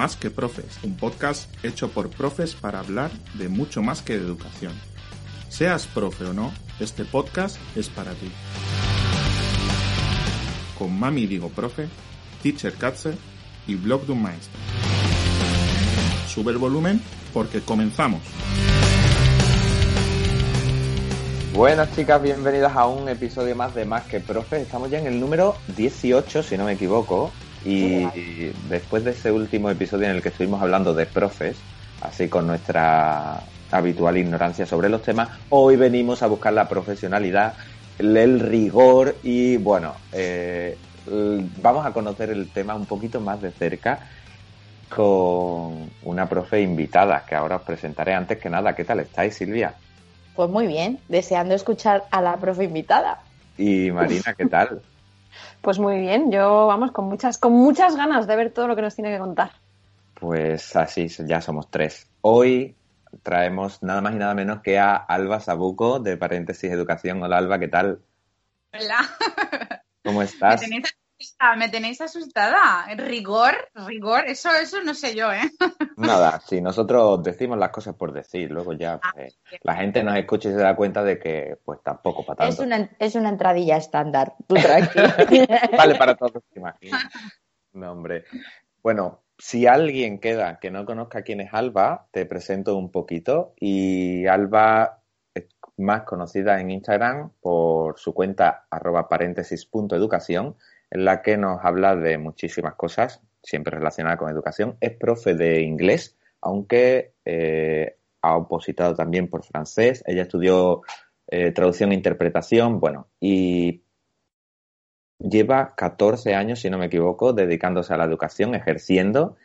Más que Profes, un podcast hecho por profes para hablar de mucho más que de educación. Seas profe o no, este podcast es para ti. Con Mami Digo Profe, Teacher Katze y Blog de un Maestro. Sube el volumen porque comenzamos. Buenas chicas, bienvenidas a un episodio más de Más que Profes. Estamos ya en el número 18, si no me equivoco. Y después de ese último episodio en el que estuvimos hablando de profes, así con nuestra habitual ignorancia sobre los temas, hoy venimos a buscar la profesionalidad, el rigor y bueno, eh, vamos a conocer el tema un poquito más de cerca con una profe invitada que ahora os presentaré. Antes que nada, ¿qué tal estáis, Silvia? Pues muy bien, deseando escuchar a la profe invitada. Y Marina, ¿qué tal? Pues muy bien, yo vamos con muchas, con muchas ganas de ver todo lo que nos tiene que contar. Pues así, ya somos tres. Hoy traemos nada más y nada menos que a Alba Sabuco de Paréntesis Educación. Hola Alba, ¿qué tal? Hola. ¿Cómo estás? Me tenéis asustada. Rigor, rigor, eso, eso no sé yo, ¿eh? Nada, si nosotros decimos las cosas por decir, luego ya ah, pues, la gente nos escucha y se da cuenta de que pues tampoco para tanto. Es una, es una entradilla estándar, tú tranquilo. vale para todos, imagino. No, hombre. Bueno, si alguien queda que no conozca quién es Alba, te presento un poquito. Y Alba es más conocida en Instagram por su cuenta arroba paréntesis.educación en la que nos habla de muchísimas cosas, siempre relacionadas con educación. Es profe de inglés, aunque eh, ha opositado también por francés. Ella estudió eh, traducción e interpretación, bueno, y lleva 14 años, si no me equivoco, dedicándose a la educación, ejerciendo,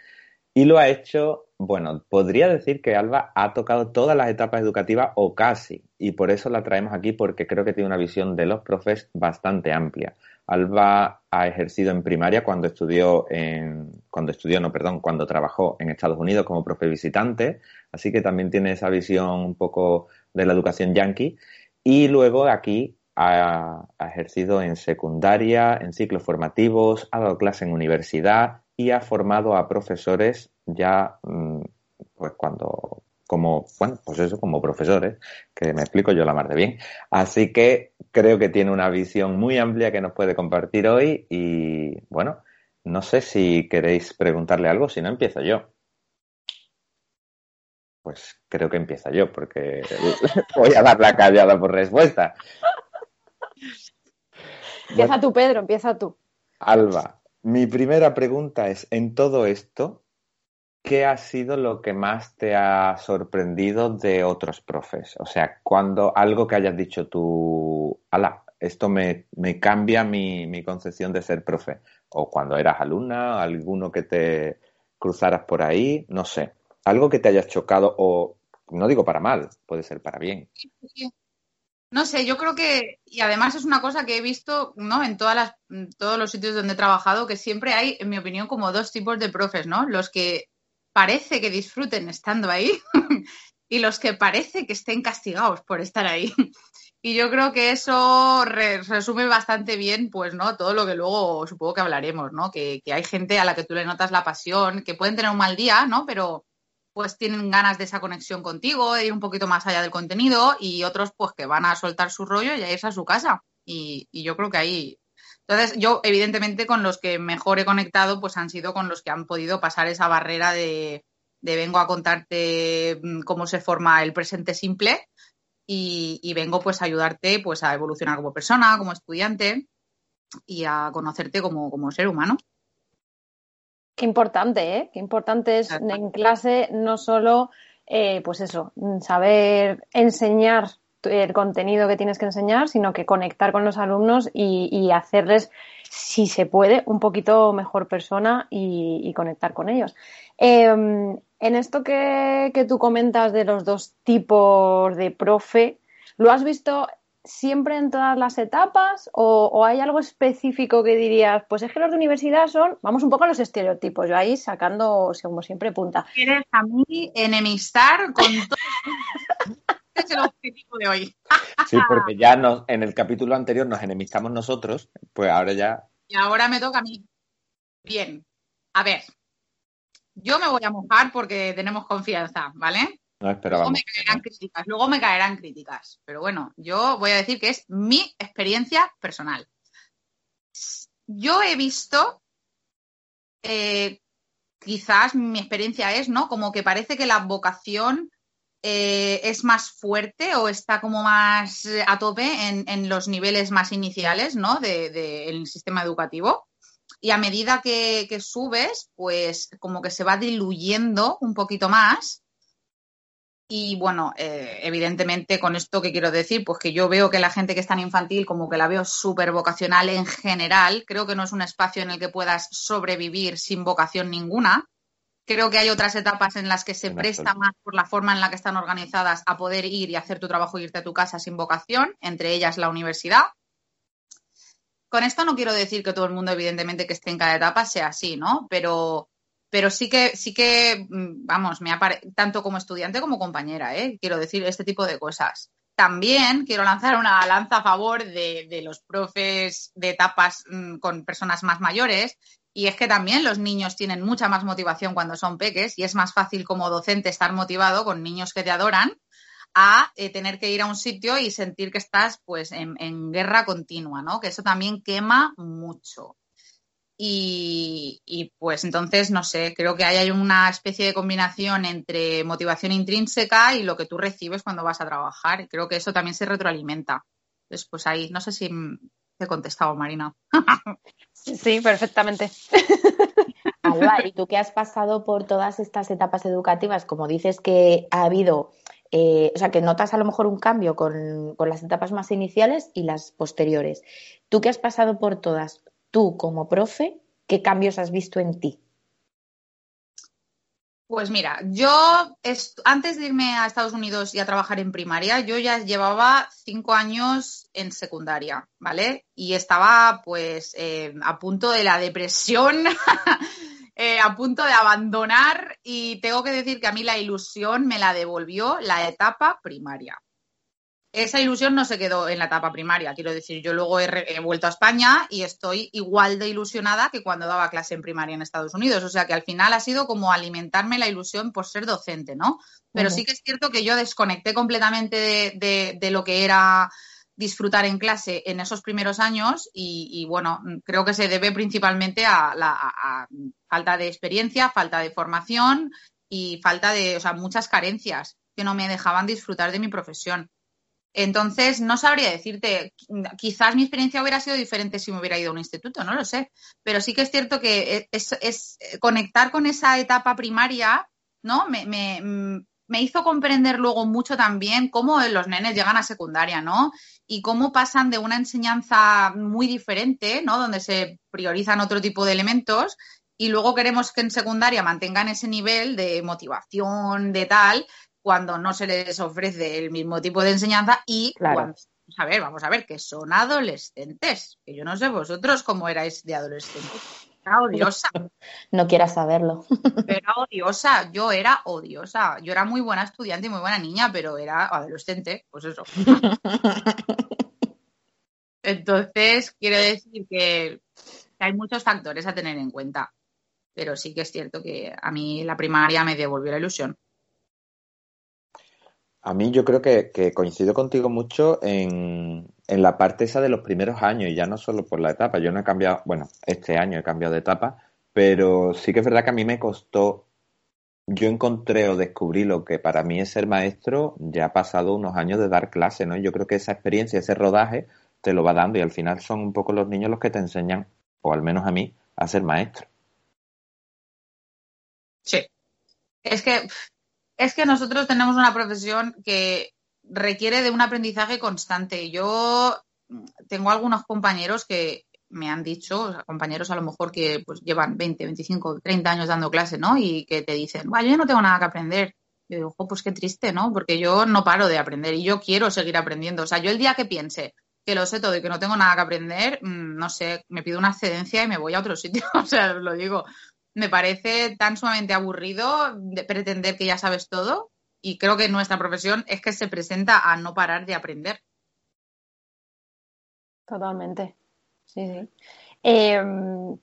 y lo ha hecho, bueno, podría decir que Alba ha tocado todas las etapas educativas o casi, y por eso la traemos aquí porque creo que tiene una visión de los profes bastante amplia. Alba ha ejercido en primaria cuando estudió en, cuando estudió, no, perdón, cuando trabajó en Estados Unidos como profe visitante, así que también tiene esa visión un poco de la educación yankee. Y luego aquí ha, ejercido en secundaria, en ciclos formativos, ha dado clase en universidad y ha formado a profesores ya, mm, pues cuando, como, bueno, pues eso, como profesores, que me explico yo la mar de bien. Así que creo que tiene una visión muy amplia que nos puede compartir hoy y, bueno, no sé si queréis preguntarle algo, si no empiezo yo. Pues creo que empieza yo, porque voy a dar la callada por respuesta. Empieza tú, Pedro, empieza tú. Alba, mi primera pregunta es, en todo esto, ¿qué ha sido lo que más te ha sorprendido de otros profes? O sea, cuando algo que hayas dicho tú, ala, esto me, cambia mi, concepción de ser profe. O cuando eras alumna, alguno que te cruzaras por ahí, no sé. Algo que te haya chocado o, no digo para mal, puede ser para bien. No sé, yo creo que, y además es una cosa que he visto, ¿no? En todas en todos los sitios donde he trabajado, que siempre hay, en mi opinión, como dos tipos de profes, ¿no? Los que parece que disfruten estando ahí y los que parece que estén castigados por estar ahí. Y yo creo que eso resume bastante bien, pues, ¿no? Todo lo que luego supongo que hablaremos, ¿no? Que, que, hay gente a la que tú le notas la pasión, que pueden tener un mal día, ¿no? Pero pues tienen ganas de esa conexión contigo, de ir un poquito más allá del contenido, y otros, pues, que van a soltar su rollo y a irse a su casa. Y, y yo creo que ahí entonces, yo, evidentemente, con los que mejor he conectado, pues han sido con los que han podido pasar esa barrera de, vengo a contarte mm, cómo se forma el presente simple y, vengo pues a ayudarte pues a evolucionar como persona, como estudiante y a conocerte como, ser humano. Qué importante, ¿eh? Qué importante es en clase no solo, eh, pues eso, saber enseñar el contenido que tienes que enseñar, sino que conectar con los alumnos y, hacerles, si se puede, un poquito mejor persona y, conectar con ellos. Em, en esto que, que tú comentas de los dos tipos de profe, ¿lo has visto siempre en todas las etapas o, hay algo específico que dirías, pues es que los de universidad son, vamos un poco a los estereotipos, yo ahí sacando, como siempre, punta. Quieres a mí enemistar con todo. es el objetivo de hoy. sí, porque ya nos, en el capítulo anterior nos enemistamos nosotros, pues ahora ya. Y ahora me toca a mí. Bien, a ver, yo me voy a mojar porque tenemos confianza, ¿vale? Luego me caerán críticas, luego me caerán críticas. Pero bueno, yo voy a decir que es mi experiencia personal. Yo he visto, eh, quizás mi experiencia es, ¿no? Como que parece que la vocación eh, es más fuerte o está como más a tope en, los niveles más iniciales, ¿no? Del sistema educativo. Y a medida que, que subes, pues como que se va diluyendo un poquito más y bueno, eh, evidentemente con esto que quiero decir, pues que yo veo que la gente que está en infantil como que la veo súper vocacional en general. Creo que no es un espacio en el que puedas sobrevivir sin vocación ninguna. Creo que hay otras etapas en las que se presta más por la forma en la que están organizadas a poder ir y hacer tu trabajo e irte a tu casa sin vocación, entre ellas la universidad. Con esto no quiero decir que todo el mundo, evidentemente, que esté en cada etapa sea así, ¿no? Pero pero sí que, sí que, mm, vamos, me tanto como estudiante como compañera, ¿eh? quiero decir este tipo de cosas. También quiero lanzar una lanza a favor de, los profes de etapas mm, con personas más mayores y es que también los niños tienen mucha más motivación cuando son peques y es más fácil como docente estar motivado con niños que te adoran a eh, tener que ir a un sitio y sentir que estás pues en, guerra continua, ¿no? Que eso también quema mucho. Y, pues entonces, no sé, creo que hay una especie de combinación entre motivación intrínseca y lo que tú recibes cuando vas a trabajar. Creo que eso también se retroalimenta. Entonces, pues ahí, no sé si te he contestado, Marina. Sí, perfectamente. Alba, y tú que has pasado por todas estas etapas educativas, como dices que ha habido, eh, o sea, que notas a lo mejor un cambio con, con las etapas más iniciales y las posteriores. Tú que has pasado por todas, tú como profe, ¿qué cambios has visto en ti? Pues mira, yo antes de irme a Estados Unidos y a trabajar en primaria, yo ya llevaba cinco años en secundaria, ¿vale? Y estaba pues eh, a punto de la depresión, eh, a punto de abandonar y tengo que decir que a mí la ilusión me la devolvió la etapa primaria esa ilusión no se quedó en la etapa primaria. Quiero decir, yo luego he, vuelto a España y estoy igual de ilusionada que cuando daba clase en primaria en Estados Unidos. O sea que al final ha sido como alimentarme la ilusión por ser docente, ¿no? Pero sí que es cierto que yo desconecté completamente de, lo que era disfrutar en clase en esos primeros años y, bueno, creo que se debe principalmente a la falta de experiencia, falta de formación y falta de, o sea, muchas carencias que no me dejaban disfrutar de mi profesión. Entonces, no sabría decirte, quizás mi experiencia hubiera sido diferente si me hubiera ido a un instituto, no lo sé, pero sí que es cierto que es, conectar con esa etapa primaria, ¿no? Me, me, hizo comprender luego mucho también cómo los nenes llegan a secundaria, ¿no? Y cómo pasan de una enseñanza muy diferente, ¿no? Donde se priorizan otro tipo de elementos y luego queremos que en secundaria mantengan ese nivel de motivación, de tal, cuando no se les ofrece el mismo tipo de enseñanza y cuando, a ver, vamos a ver, que son adolescentes, que yo no sé vosotros cómo erais de adolescentes. Era odiosa. No quieras saberlo. Era odiosa, yo era odiosa. Yo era muy buena estudiante y muy buena niña, pero era adolescente, pues eso. Entonces, quiero decir que hay muchos factores a tener en cuenta. Pero sí que es cierto que a mí la primaria me devolvió la ilusión. A mí yo creo que, coincido contigo mucho en, la parte esa de los primeros años, y ya no solo por la etapa. Yo no he cambiado, bueno, este año he cambiado de etapa, pero sí que es verdad que a mí me costó, yo encontré o descubrí lo que para mí es ser maestro, ya ha pasado unos años de dar clase, ¿no? Yo creo que esa experiencia, ese rodaje, te lo va dando y al final son un poco los niños los que te enseñan, o al menos a mí, a ser maestro. Sí. Es que es que nosotros tenemos una profesión que requiere de un aprendizaje constante. Yo tengo algunos compañeros que me han dicho, compañeros a lo mejor que pues llevan 20, 25, 30 años dando clase, ¿no? Y que te dicen, bueno, yo no tengo nada que aprender. Yo digo, pues qué triste, ¿no? Porque yo no paro de aprender y yo quiero seguir aprendiendo. O sea, yo el día que piense que lo sé todo y que no tengo nada que aprender, mm, no sé, me pido una excedencia y me voy a otro sitio. o sea, lo digo. Me parece tan sumamente aburrido de pretender que ya sabes todo y creo que nuestra profesión es que se presenta a no parar de aprender. Totalmente. Sí, sí. Em,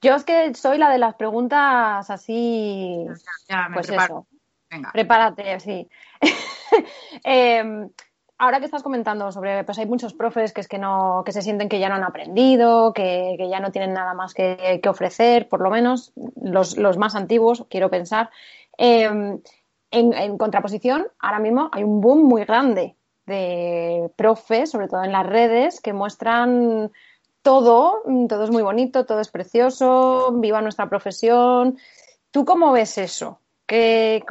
yo es que soy la de las preguntas así. Ya, me pues preparo. eso. Venga. Prepárate, sí. Em, ahora que estás comentando sobre, pues hay muchos profes que es que no, que se sienten que ya no han aprendido, que, que ya no tienen nada más que, ofrecer, por lo menos los, los, más antiguos, quiero pensar. Em, en, en contraposición, ahora mismo hay un boom muy grande de profes, sobre todo en las redes, que muestran todo, todo es muy bonito, todo es precioso, viva nuestra profesión. ¿Tú cómo ves eso? ¿Qué,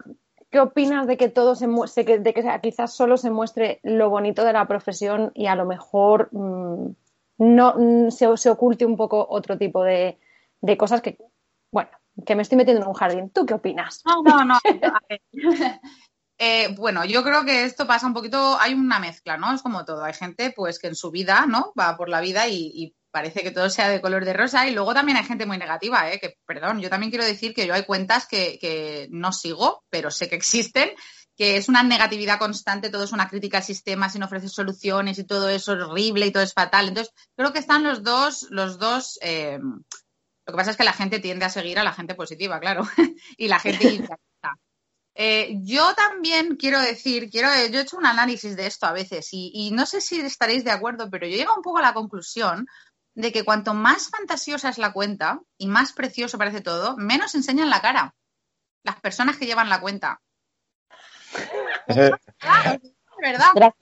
qué opinas de que todo se muestre, de que quizás solo se muestre lo bonito de la profesión y a lo mejor mmm, no mm, se, se, oculte un poco otro tipo de, de, cosas que, bueno, que me estoy metiendo en un jardín. ¿Tú qué opinas? No, no, no. Eh, bueno, yo creo que esto pasa un poquito, hay una mezcla, ¿no? Es como todo. Hay gente, pues, que en su vida, ¿no? Va por la vida y, y, parece que todo sea de color de rosa. Y luego también hay gente muy negativa, ¿eh? Que, perdón, yo también quiero decir que yo hay cuentas que, que no sigo, pero sé que existen, que es una negatividad constante, todo es una crítica al sistema, sin ofrecer soluciones y todo es horrible y todo es fatal. Entonces, creo que están los dos, los dos. Eh, lo que pasa es que la gente tiende a seguir a la gente positiva, claro, y la gente eh, yo también quiero decir, quiero, yo he hecho un análisis de esto a veces y, y, no sé si estaréis de acuerdo, pero yo llego un poco a la conclusión de que cuanto más fantasiosa es la cuenta y más precioso parece todo, menos enseñan la cara las personas que llevan la cuenta.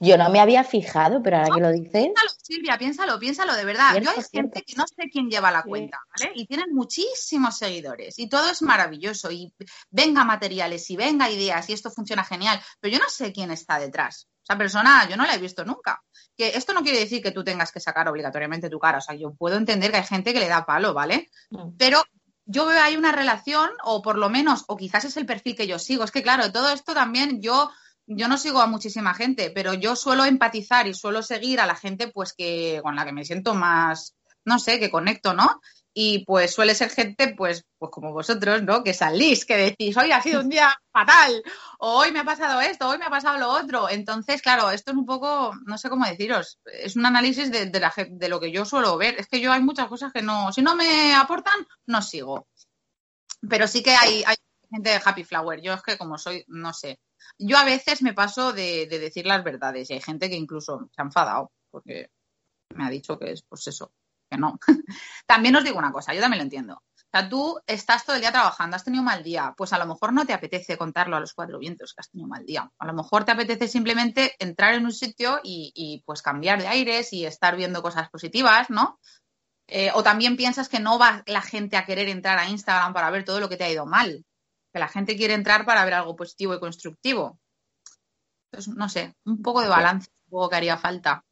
Yo no me había fijado, pero ahora no, que lo dices. Piénsalo, Silvia, piénsalo, piénsalo de verdad. Cierto, Yo hay gente que no sé quién lleva la cuenta, ¿vale? Y tienen muchísimos seguidores y todo es maravilloso y venga materiales y venga ideas y esto funciona genial, pero yo no sé quién está detrás. Esa persona yo no la he visto nunca. Que esto no quiere decir que tú tengas que sacar obligatoriamente tu cara. O sea, yo puedo entender que hay gente que le da palo, ¿vale? Mm. Pero yo veo ahí una relación, o por lo menos, o quizás es el perfil que yo sigo. Es que, claro, todo esto también yo yo no sigo a muchísima gente, pero yo suelo empatizar y suelo seguir a la gente pues que con la que me siento más, no sé, que conecto, ¿no? Y pues suele ser gente, pues, pues como vosotros, ¿no? Que salís, que decís, hoy ha sido un día fatal, o hoy me ha pasado esto, hoy me ha pasado lo otro. Entonces, claro, esto es un poco, no sé cómo deciros, es un análisis de, de, la, de lo que yo suelo ver. Es que yo hay muchas cosas que no, si no me aportan, no sigo. Pero sí que hay, hay gente de Happy Flower. Yo es que como soy, no sé, yo a veces me paso de, de, decir las verdades y hay gente que incluso se ha enfadado porque me ha dicho que es pues eso, que no. también os digo una cosa, yo también lo entiendo. O sea, tú estás todo el día trabajando, has tenido un mal día, pues a lo mejor no te apetece contarlo a los cuatro vientos que has tenido un mal día. A lo mejor te apetece simplemente entrar en un sitio y, y pues cambiar de aires y estar viendo cosas positivas, ¿no? Eh, o también piensas que no va la gente a querer entrar a Instagram para ver todo lo que te ha ido mal que la gente quiere entrar para ver algo positivo y constructivo. Entonces, no sé, un poco de balance, un poco que haría falta.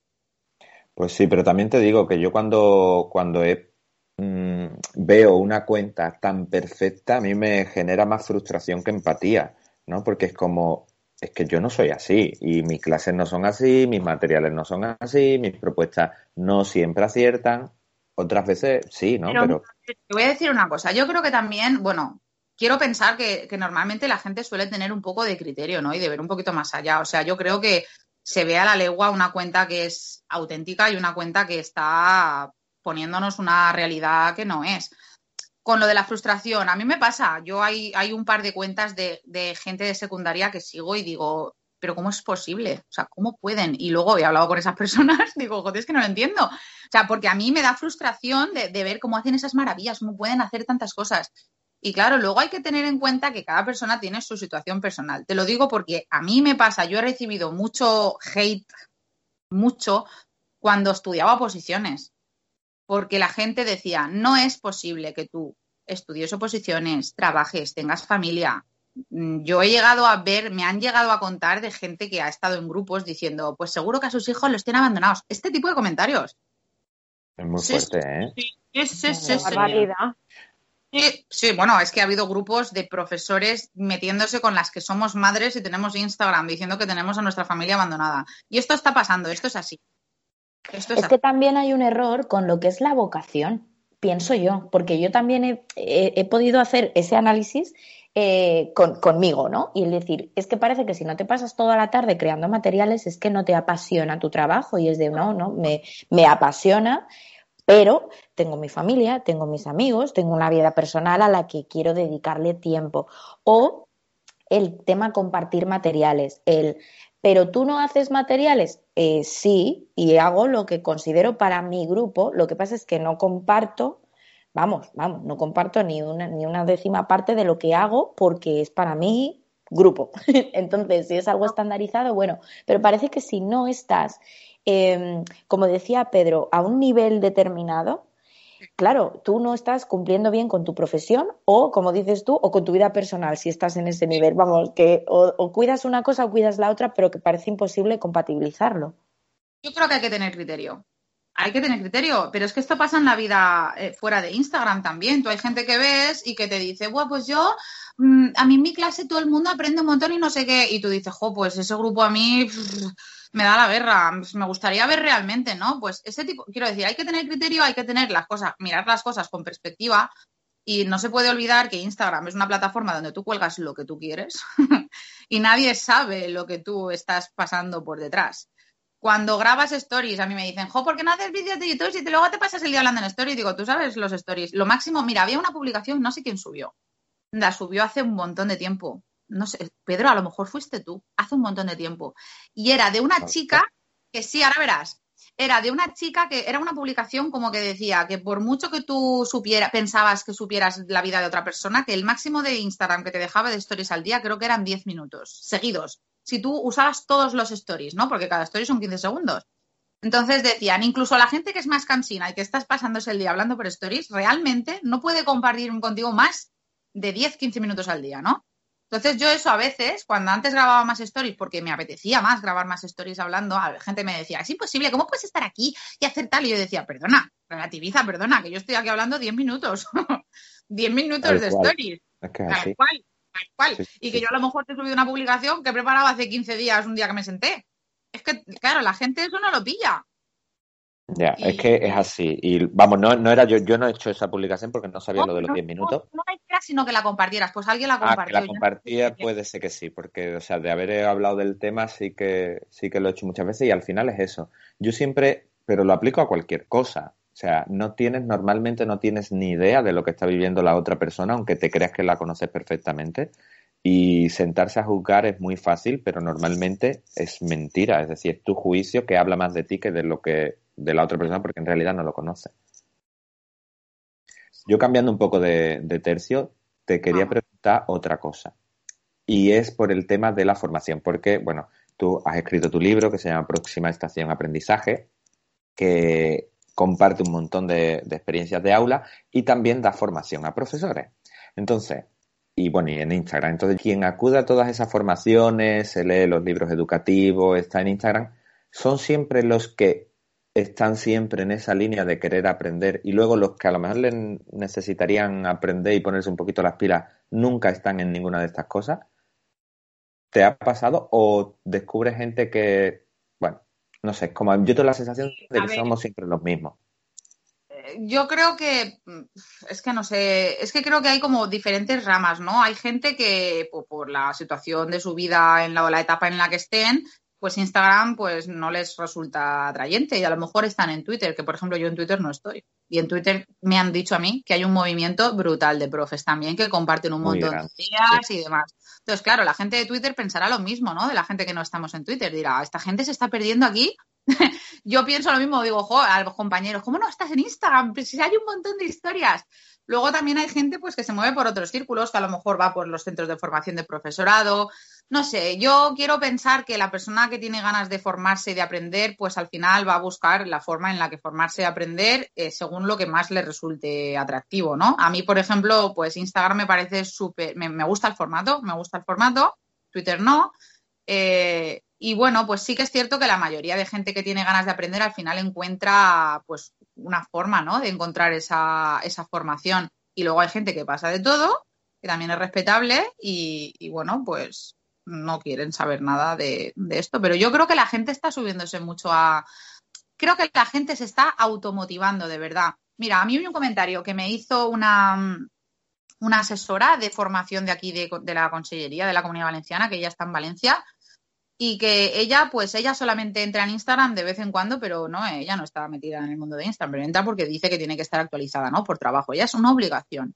Pues sí, pero también te digo que yo cuando, cuando he, mmm, veo una cuenta tan perfecta, a mí me genera más frustración que empatía, ¿no? Porque es como, es que yo no soy así y mis clases no son así, mis materiales no son así, mis propuestas no siempre aciertan. Otras veces sí, ¿no? Pero, pero... te voy a decir una cosa. Yo creo que también, bueno, quiero pensar que, que, normalmente la gente suele tener un poco de criterio, ¿no? Y de ver un poquito más allá. O sea, yo creo que se ve a la legua una cuenta que es auténtica y una cuenta que está poniéndonos una realidad que no es. Con lo de la frustración, a mí me pasa. Yo hay, hay un par de cuentas de, gente de secundaria que sigo y digo, pero ¿cómo es posible? O sea, ¿cómo pueden? Y luego he hablado con esas personas, digo, joder, es que no lo entiendo. O sea, porque a mí me da frustración de, de ver cómo hacen esas maravillas, cómo pueden hacer tantas cosas. Y claro, luego hay que tener en cuenta que cada persona tiene su situación personal. Te lo digo porque a mí me pasa, yo he recibido mucho hate, mucho, cuando estudiaba oposiciones. Porque la gente decía, no es posible que tú estudies oposiciones, trabajes, tengas familia mm, yo he llegado a ver, me han llegado a contar de gente que ha estado en grupos diciendo, pues seguro que a sus hijos los tienen abandonados. Este tipo de comentarios. Es muy Sí, fuerte, ¿eh? Sí, sí, sí, sí. Barbaridad. Sí, sí, bueno, es que ha habido grupos de profesores metiéndose con las que somos madres y tenemos Instagram diciendo que tenemos a nuestra familia abandonada. Y esto está pasando, esto es así. Esto es, Es que también hay un error con lo que es la vocación, pienso yo, porque yo también he, he- he podido hacer ese análisis eh, con- conmigo, ¿no? Y el decir, es que parece que si no te pasas toda la tarde creando materiales es que no te apasiona tu trabajo y es de, no, no, me, me apasiona, pero tengo mi familia, tengo mis amigos, tengo una vida personal a la que quiero dedicarle tiempo. O el tema compartir materiales, el pero tú no haces materiales, Eh, sí, y hago lo que considero para mi grupo. Lo que pasa es que no comparto, vamos, vamos, no comparto ni una, ni una décima parte de lo que hago porque es para mi grupo. Entonces, si es algo estandarizado, bueno, pero parece que si no estás, eh, como decía Pedro, a un nivel determinado, claro, tú no estás cumpliendo bien con tu profesión o, como dices tú, o con tu vida personal, si estás en ese nivel. Vamos, que o, cuidas una cosa o cuidas la otra, pero que parece imposible compatibilizarlo. Yo creo que hay que tener criterio. Hay que tener criterio, pero es que esto pasa en la vida eh, fuera de Instagram también. Tú hay gente que ves y que te dice, bueno, pues yo, mm, a mí en mi clase todo el mundo aprende un montón y no sé qué. Y tú dices, jo, pues ese grupo a mí me da la guerra, me gustaría ver realmente, ¿no? Pues ese tipo, quiero decir, hay que tener criterio, hay que tener las cosas, mirar las cosas con perspectiva. Y no se puede olvidar que Instagram es una plataforma donde tú cuelgas lo que tú quieres y nadie sabe lo que tú estás pasando por detrás cuando grabas stories, a mí me dicen, jo, ¿por qué no haces vídeos de YouTube si te, luego te pasas el día hablando en stories? Digo, tú sabes los stories. Lo máximo, mira, había una publicación, no sé quién subió. La subió hace un montón de tiempo. No sé, Pedro, a lo mejor fuiste tú, hace un montón de tiempo. Y era de una chica que sí, ahora verás. Era de una chica que era una publicación como que decía que por mucho que tú supieras, pensabas que supieras la vida de otra persona, que el máximo de Instagram que te dejaba de stories al día creo que eran 10 minutos seguidos si tú usabas todos los stories, ¿no? Porque cada story son 15 segundos. Entonces decían, incluso la gente que es más cansina y que estás pasándose el día hablando por stories, realmente no puede compartir contigo más de 10, 15 minutos al día, ¿no? Entonces yo eso a veces, cuando antes grababa más stories, porque me apetecía más grabar más stories hablando, a la gente me decía, es imposible, ¿cómo puedes estar aquí y hacer tal? Y yo decía, perdona, relativiza, perdona, que yo estoy aquí hablando 10 minutos. 10 minutos Tal de cual. stories. Tal cual, tal cual. Sí, sí, y que yo a lo mejor te he subido una publicación que he preparado hace 15 días, un día que me senté. Es que, claro, la gente eso no lo pilla. Ya, Y- es que es así. Y vamos, no, no era yo, yo no he hecho esa publicación porque no sabía No, lo de los no, 10 minutos. No, no hay que sino que la compartieras. Pues alguien la Ah, que compartió. la no compartía puede ser que sí, porque, o sea, de haber hablado del tema sí que, sí que lo he hecho muchas veces y al final es eso. Yo siempre, pero lo aplico a cualquier cosa. O sea, no tienes, normalmente no tienes ni idea de lo que está viviendo la otra persona, aunque te creas que la conoces perfectamente. Y sentarse a juzgar es muy fácil, pero normalmente es mentira. Es decir, es tu juicio que habla más de ti que de lo que, de la otra persona, porque en realidad no lo conoces. Yo cambiando un poco de, de tercio, te quería Ajá. preguntar otra cosa. Y es por el tema de la formación, porque, bueno, tú has escrito tu libro que se llama Próxima Estación Aprendizaje, que comparte un montón de, de experiencias de aula y también da formación a profesores. Entonces, y bueno, y en Instagram. Entonces, quien acude a todas esas formaciones, se lee los libros educativos, está en Instagram, son siempre los que están siempre en esa línea de querer aprender y luego los que a lo mejor le necesitarían aprender y ponerse un poquito las pilas nunca están en ninguna de estas cosas. ¿Te ha pasado o descubres gente que, bueno, no sé, como yo tengo la sensación de que somos siempre los mismos? Eh, Yo creo que, mm, es que no sé, es que creo que hay como diferentes ramas, ¿no? Hay gente que po- por, la situación de su vida en la, o la etapa en la que estén, pues Instagram pues no les resulta atrayente y a lo mejor están en Twitter, que por ejemplo yo en Twitter no estoy. Y en Twitter me han dicho a mí que hay un movimiento brutal de profes también que comparten un Muy montón grande, de ideas y demás. Entonces, claro, la gente de Twitter pensará lo mismo, ¿no? De la gente que no estamos en Twitter. Dirá, esta gente se está perdiendo aquí. Yo pienso lo mismo, digo, jo, a los compañeros, ¿cómo no estás en Instagram? Pues si hay un montón de historias. Luego también hay gente pues que se mueve por otros círculos, que a lo mejor va por los centros de formación de profesorado, no sé, yo quiero pensar que la persona que tiene ganas de formarse y de aprender, pues al final va a buscar la forma en la que formarse y aprender eh, según lo que más le resulte atractivo, ¿no? A mí, por ejemplo, pues Instagram me parece súper, me, gusta el formato, me gusta el formato, Twitter no. Eh, y bueno, pues sí que es cierto que la mayoría de gente que tiene ganas de aprender al final encuentra pues una forma, ¿no? De encontrar esa, esa formación. Y luego hay gente que pasa de todo, que también es respetable y bueno, pues no quieren saber nada de, esto. Pero yo creo que la gente está subiéndose mucho a. Creo que la gente se está automotivando, de verdad. Mira, a mí hay un comentario que me hizo una, una asesora de formación de aquí de, de, la Consellería de la Comunidad Valenciana, que ella está en Valencia, y que ella, pues ella solamente entra en Instagram de vez en cuando, pero no, ella no está metida en el mundo de Instagram, pero entra porque dice que tiene que estar actualizada, ¿no? Por trabajo. Ella es una obligación.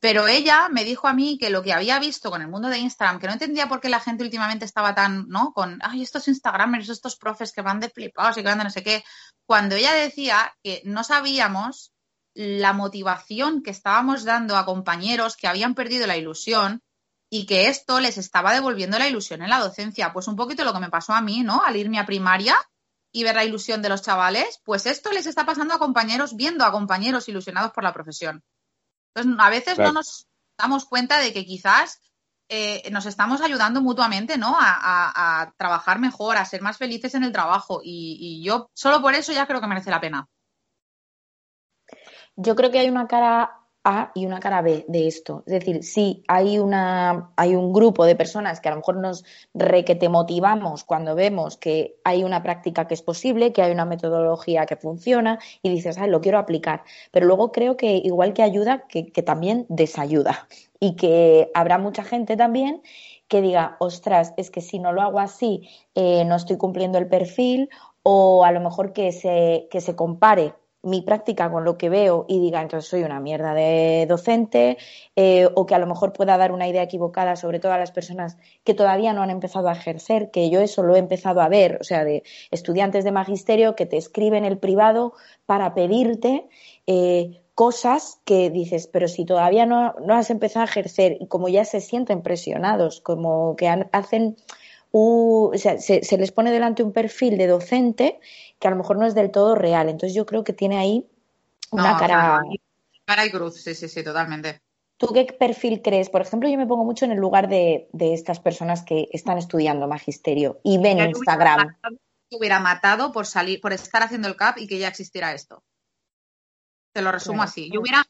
Pero ella me dijo a mí que lo que había visto con el mundo de Instagram, que no entendía por qué la gente últimamente estaba tan, ¿no? Con, ay, estos Instagramers, estos profes que van de flipados y que van de no sé qué. Cuando ella decía que no sabíamos la motivación que estábamos dando a compañeros que habían perdido la ilusión y que esto les estaba devolviendo la ilusión en la docencia. Pues un poquito lo que me pasó a mí, ¿no? Al irme a primaria y ver la ilusión de los chavales, pues esto les está pasando a compañeros, viendo a compañeros ilusionados por la profesión. Entonces, a veces no nos damos cuenta de que quizás eh, nos estamos ayudando mutuamente, ¿no? A, trabajar mejor, a ser más felices en el trabajo. y, yo solo por eso ya creo que merece la pena. Yo creo que hay una cara a y una cara B de esto. Es decir, sí, hay, una, hay un grupo de personas que a lo mejor nos requete motivamos cuando vemos que hay una práctica que es posible, que hay una metodología que funciona y dices, ay, lo quiero aplicar. Pero luego creo que igual que ayuda, que, también desayuda. Y que habrá mucha gente también que diga, ostras, es que si no lo hago así, eh, no estoy cumpliendo el perfil, o a lo mejor que se, que se compare mi práctica con lo que veo y diga, entonces soy una mierda de docente, eh, o que a lo mejor pueda dar una idea equivocada sobre todas las personas que todavía no han empezado a ejercer, que yo eso lo he empezado a ver, o sea, de estudiantes de magisterio que te escriben el privado para pedirte eh, cosas que dices, pero si todavía no, no, has empezado a ejercer y como ya se sienten presionados, como que hacen, o sea, se, se les pone delante un perfil de docente que a lo mejor no es del todo real. Entonces yo creo que tiene ahí una cara... Cara y cruz, sí, sí, sí, totalmente. ¿Tú qué perfil crees? Por ejemplo, yo me pongo mucho en el lugar de, estas personas que están estudiando magisterio y ven Instagram. Te hubiera matado por salir, por estar haciendo el CAP y que ya existiera esto. Te lo resumo así. Yo hubiera,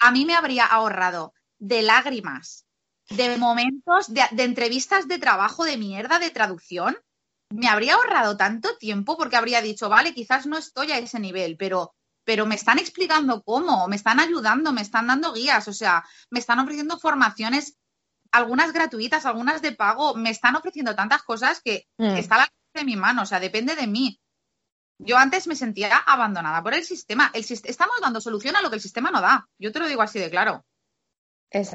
a mí me habría ahorrado de lágrimas, de momentos, de, de entrevistas de trabajo de mierda, de traducción, me habría ahorrado tanto tiempo porque habría dicho, vale, quizás no estoy a ese nivel, pero, pero me están explicando cómo, me están ayudando, me están dando guías, o sea, me están ofreciendo formaciones, algunas gratuitas, algunas de pago, me están ofreciendo tantas cosas que mm. está a la de mi mano, o sea, depende de mí. Yo antes me sentía abandonada por el sistema. El, estamos dando solución a lo que el sistema no da. Yo te lo digo así de claro.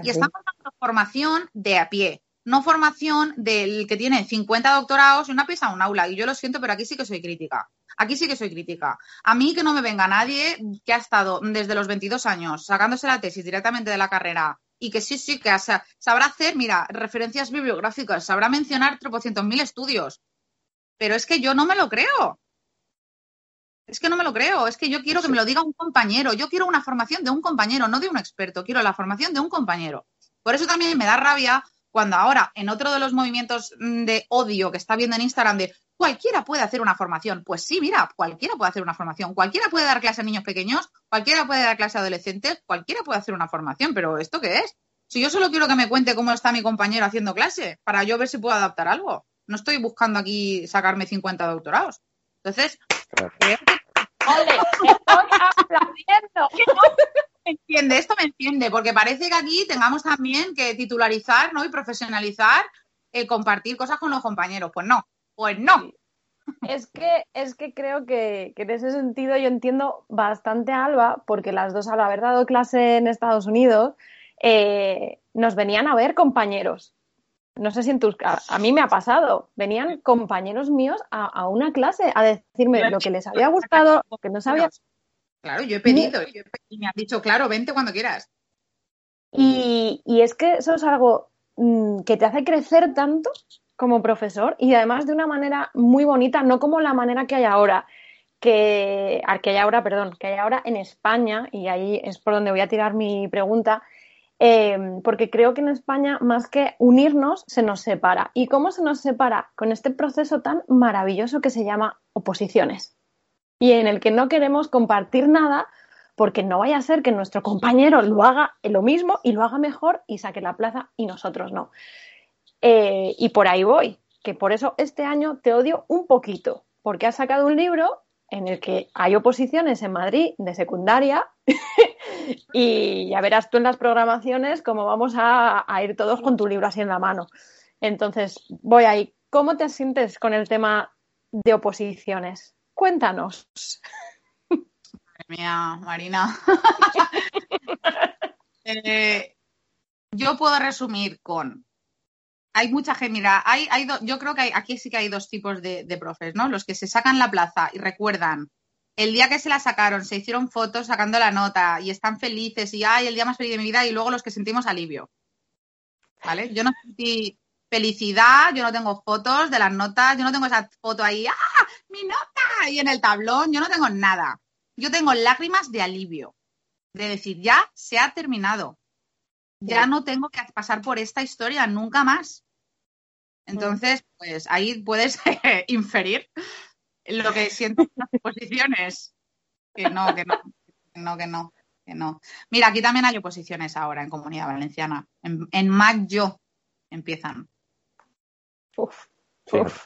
Y estamos dando formación de a pie no formación del que tiene 50 doctorados y una pieza a un aula. Y yo lo siento, pero aquí sí que soy crítica. Aquí sí que soy crítica. A mí que no me venga nadie que ha estado desde los 22 años sacándose la tesis directamente de la carrera y que sí, sí, que sabrá hacer, mira, referencias bibliográficas, sabrá mencionar tropocientos mil estudios. Pero es que yo no me lo creo. Es que no me lo creo. Es que yo quiero que me lo diga un compañero. Yo quiero una formación de un compañero, no de un experto. Quiero la formación de un compañero. Por eso también me da rabia cuando ahora, en otro de los movimientos mm, de odio que está viendo en Instagram de cualquiera puede hacer una formación, pues sí, mira, cualquiera puede hacer una formación, cualquiera puede dar clase a niños pequeños, cualquiera puede dar clase a adolescentes, cualquiera puede hacer una formación, pero ¿esto qué es? Si yo solo quiero que me cuente cómo está mi compañero haciendo clase, para yo ver si puedo adaptar algo. No estoy buscando aquí sacarme 50 doctorados. Entonces, creo que... ¡Ole! ¡Estoy aplaudiendo! entiende, esto me entiende, porque parece que aquí tengamos también que titularizar ¿no? y profesionalizar el compartir cosas con los compañeros. Pues no, pues no. Es que, es que creo que, en ese sentido yo entiendo bastante a Alba, porque las dos al haber dado clase en Estados Unidos, eh, nos venían a ver compañeros. No sé si en tus a, a mí me ha pasado. Venían compañeros míos a, a, una clase a decirme lo que les había gustado, lo que no sabía. Claro, yo he pedido y me han dicho, claro, vente cuando quieras. Y, es que eso es algo mm, que te hace crecer tanto como profesor y además de una manera muy bonita, no como la manera que hay ahora, que, que hay ahora, perdón, que hay ahora en España, y ahí es por donde voy a tirar mi pregunta, eh, porque creo que en España, más que unirnos, se nos separa. ¿Y cómo se nos separa? Con este proceso tan maravilloso que se llama oposiciones, y en el que no queremos compartir nada porque no vaya a ser que nuestro compañero lo haga lo mismo y lo haga mejor y saque la plaza y nosotros no. Eh, y por ahí voy, que por eso este año te odio un poquito, porque has sacado un libro en el que hay oposiciones en Madrid de secundaria y ya verás tú en las programaciones cómo vamos a, a, ir todos con tu libro así en la mano. Entonces, voy ahí. ¿Cómo te sientes con el tema de oposiciones? Cuéntanos mía, Marina. eh, yo puedo resumir con. Hay mucha gente, mira, hay, hay yo creo que hay, aquí sí que hay dos tipos de, de, profes, ¿no? Los que se sacan la plaza y recuerdan el día que se la sacaron, se hicieron fotos sacando la nota y están felices y ay, el día más feliz de mi vida y luego los que sentimos alivio. ¿Vale? Yo no sentí felicidad, yo no tengo fotos de las notas, yo no tengo esa foto ahí, ¡ah! ¡Mi nota! Y en el tablón, yo no tengo nada yo tengo lágrimas de alivio, de decir, ya se ha terminado, ya no tengo que pasar por esta historia nunca más. Entonces, pues ahí puedes inferir lo que siento en las posiciones. Que no, que no, que no, que no, que no. Mira, aquí también hay oposiciones ahora en Comunidad Valenciana. En, en mayo empiezan. Uf, uf.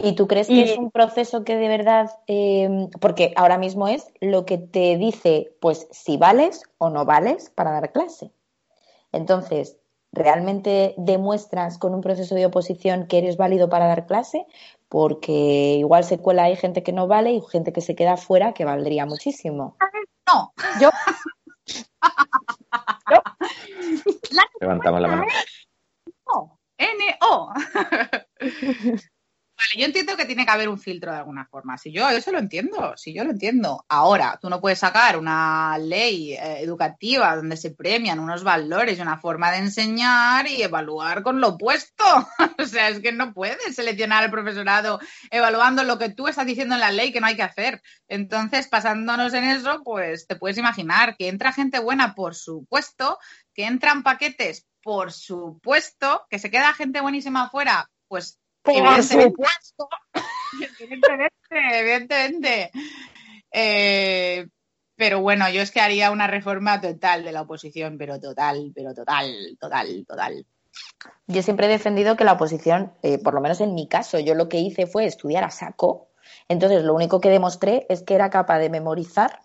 ¿Y tú crees que es un proceso que de verdad, eh, porque ahora mismo es lo que te dice, pues si vales o no vales para dar clase? Entonces, ¿realmente demuestras con un proceso de oposición que eres válido para dar clase? Porque igual se cuela hay gente que no vale y gente que se queda fuera que valdría muchísimo. No, yo. yo. Levantamos la mano. No, N-O. Yo entiendo que tiene que haber un filtro de alguna forma. Si yo eso lo entiendo, si yo lo entiendo. Ahora, tú no puedes sacar una ley eh, educativa donde se premian unos valores y una forma de enseñar y evaluar con lo opuesto. o sea, es que no puedes seleccionar al profesorado evaluando lo que tú estás diciendo en la ley que no hay que hacer. Entonces, pasándonos en eso, pues te puedes imaginar que entra gente buena, por supuesto, que entran paquetes, por supuesto, que se queda gente buenísima afuera, pues por supuesto. Evidentemente, evidentemente. Eh, pero bueno, yo es que haría una reforma total de la oposición, pero total, pero total, total, total. Yo siempre he defendido que la oposición, eh, por lo menos en mi caso, yo lo que hice fue estudiar a saco. Entonces, lo único que demostré es que era capaz de memorizar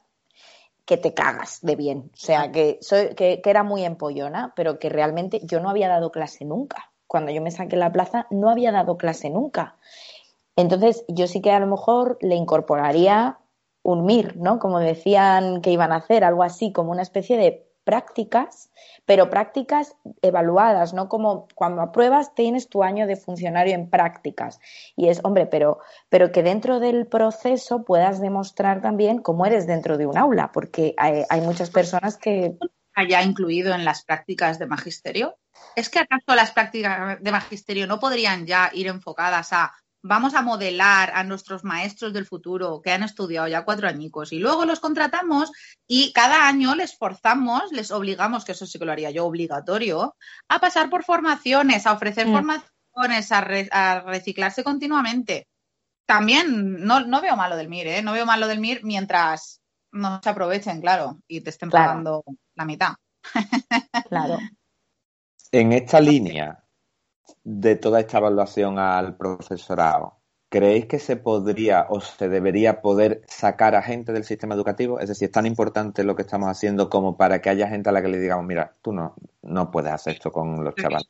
que te cagas de bien. O sea, que, soy, que, que era muy empollona, pero que realmente yo no había dado clase nunca cuando yo me saqué la plaza, no había dado clase nunca. Entonces, yo sí que a lo mejor le incorporaría un MIR, ¿no? Como decían que iban a hacer, algo así, como una especie de prácticas, pero prácticas evaluadas, no como cuando apruebas tienes tu año de funcionario en prácticas. Y es, hombre, pero, pero que dentro del proceso puedas demostrar también cómo eres dentro de un aula, porque hay, hay muchas personas que... Haya incluido en las prácticas de magisterio ¿Es que acaso las prácticas de magisterio no podrían ya ir enfocadas a vamos a modelar a nuestros maestros del futuro que han estudiado ya cuatro añicos y luego los contratamos y cada año les forzamos, les obligamos, que eso sí que lo haría yo obligatorio, a pasar por formaciones, a ofrecer mm. formaciones, a, re, a, reciclarse continuamente. También no, no, veo malo del MIR, ¿eh? no veo malo del MIR mientras no se aprovechen, claro, y te estén claro. pagando la mitad. claro. En esta línea de toda esta evaluación al profesorado, ¿creéis que se podría o se debería poder sacar a gente del sistema educativo? Es decir, ¿es tan importante lo que estamos haciendo como para que haya gente a la que le digamos, mira, tú no, no puedes hacer esto con los chavales?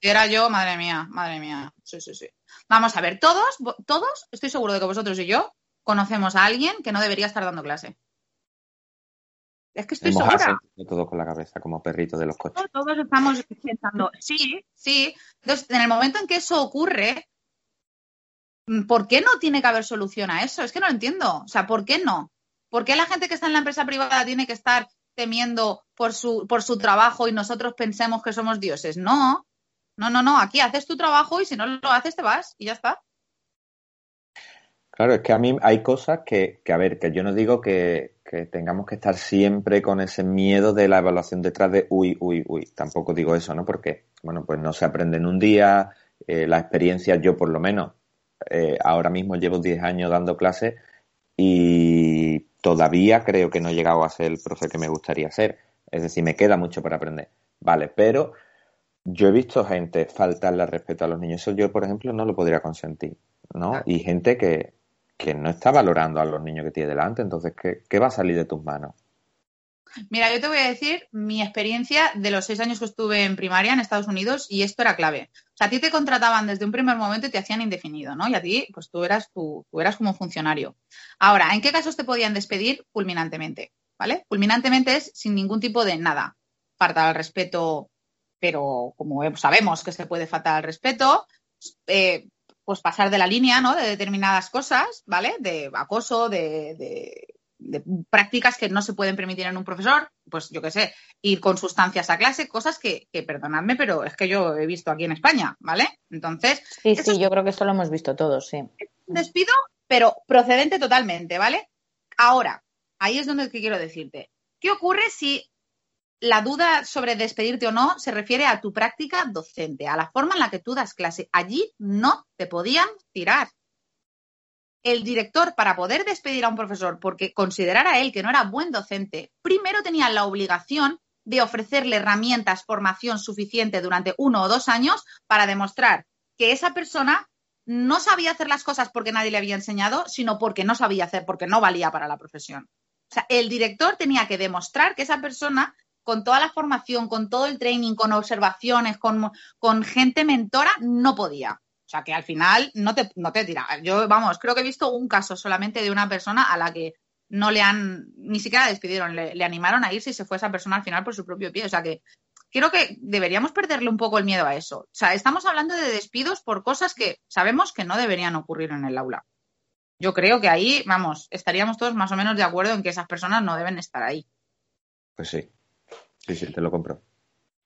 Si era yo, madre mía, madre mía. Sí, sí, sí. Vamos a ver, todos, todos, estoy seguro de que vosotros y yo conocemos a alguien que no debería estar dando clase. Es que estoy segura. todo con la cabeza, como perrito de los coches. Todos estamos pensando, sí, sí. Entonces, en el momento en que eso ocurre, ¿por qué no tiene que haber solución a eso? Es que no lo entiendo. O sea, ¿por qué no? ¿Por qué la gente que está en la empresa privada tiene que estar temiendo por su, por su trabajo y nosotros pensemos que somos dioses? No. No, no, no, aquí haces tu trabajo y si no lo haces te vas y ya está. Claro, es que a mí hay cosas que, que a ver, que yo no digo que, que, tengamos que estar siempre con ese miedo de la evaluación detrás de uy, uy, uy. Tampoco digo eso, ¿no? Porque, bueno, pues no se aprende en un día, eh, la experiencia, yo por lo menos, eh, ahora mismo llevo 10 años dando clases y todavía creo que no he llegado a ser el profe que me gustaría ser. Es decir, me queda mucho por aprender. Vale, pero yo he visto gente faltarle respeto a los niños. Eso yo, por ejemplo, no lo podría consentir, ¿no? Y gente que, que no está valorando a los niños que tiene delante. Entonces, ¿qué, ¿qué, va a salir de tus manos? Mira, yo te voy a decir mi experiencia de los seis años que estuve en primaria en Estados Unidos y esto era clave. O sea, a ti te contrataban desde un primer momento y te hacían indefinido, ¿no? Y a ti, pues tú eras, tú, tú eras como funcionario. Ahora, ¿en qué casos te podían despedir? Fulminantemente, ¿vale? Fulminantemente es sin ningún tipo de nada. Falta al respeto, pero como sabemos que se puede faltar al respeto, eh, pues pasar de la línea, ¿no? De determinadas cosas, ¿vale? De acoso, de, de, de, prácticas que no se pueden permitir en un profesor, pues yo qué sé, ir con sustancias a clase, cosas que, que, perdonadme, pero es que yo he visto aquí en España, ¿vale? Entonces. Sí, sí, yo creo que esto lo hemos visto todos, sí. Despido, pero procedente totalmente, ¿vale? Ahora, ahí es donde quiero decirte. ¿Qué ocurre si la duda sobre despedirte o no se refiere a tu práctica docente, a la forma en la que tú das clase. Allí no te podían tirar. El director, para poder despedir a un profesor porque considerara él que no era buen docente, primero tenía la obligación de ofrecerle herramientas, formación suficiente durante uno o dos años para demostrar que esa persona no sabía hacer las cosas porque nadie le había enseñado, sino porque no sabía hacer, porque no valía para la profesión. O sea, el director tenía que demostrar que esa persona con toda la formación, con todo el training, con observaciones, con, con gente mentora, no podía. O sea, que al final no te, no te tira. Yo, vamos, creo que he visto un caso solamente de una persona a la que no le han, ni siquiera despidieron, le, animaron a irse y se fue esa persona al final por su propio pie. O sea, que creo que deberíamos perderle un poco el miedo a eso. O sea, estamos hablando de despidos por cosas que sabemos que no deberían ocurrir en el aula. Yo creo que ahí, vamos, estaríamos todos más o menos de acuerdo en que esas personas no deben estar ahí. Pues sí. Sí, sí, te lo compro.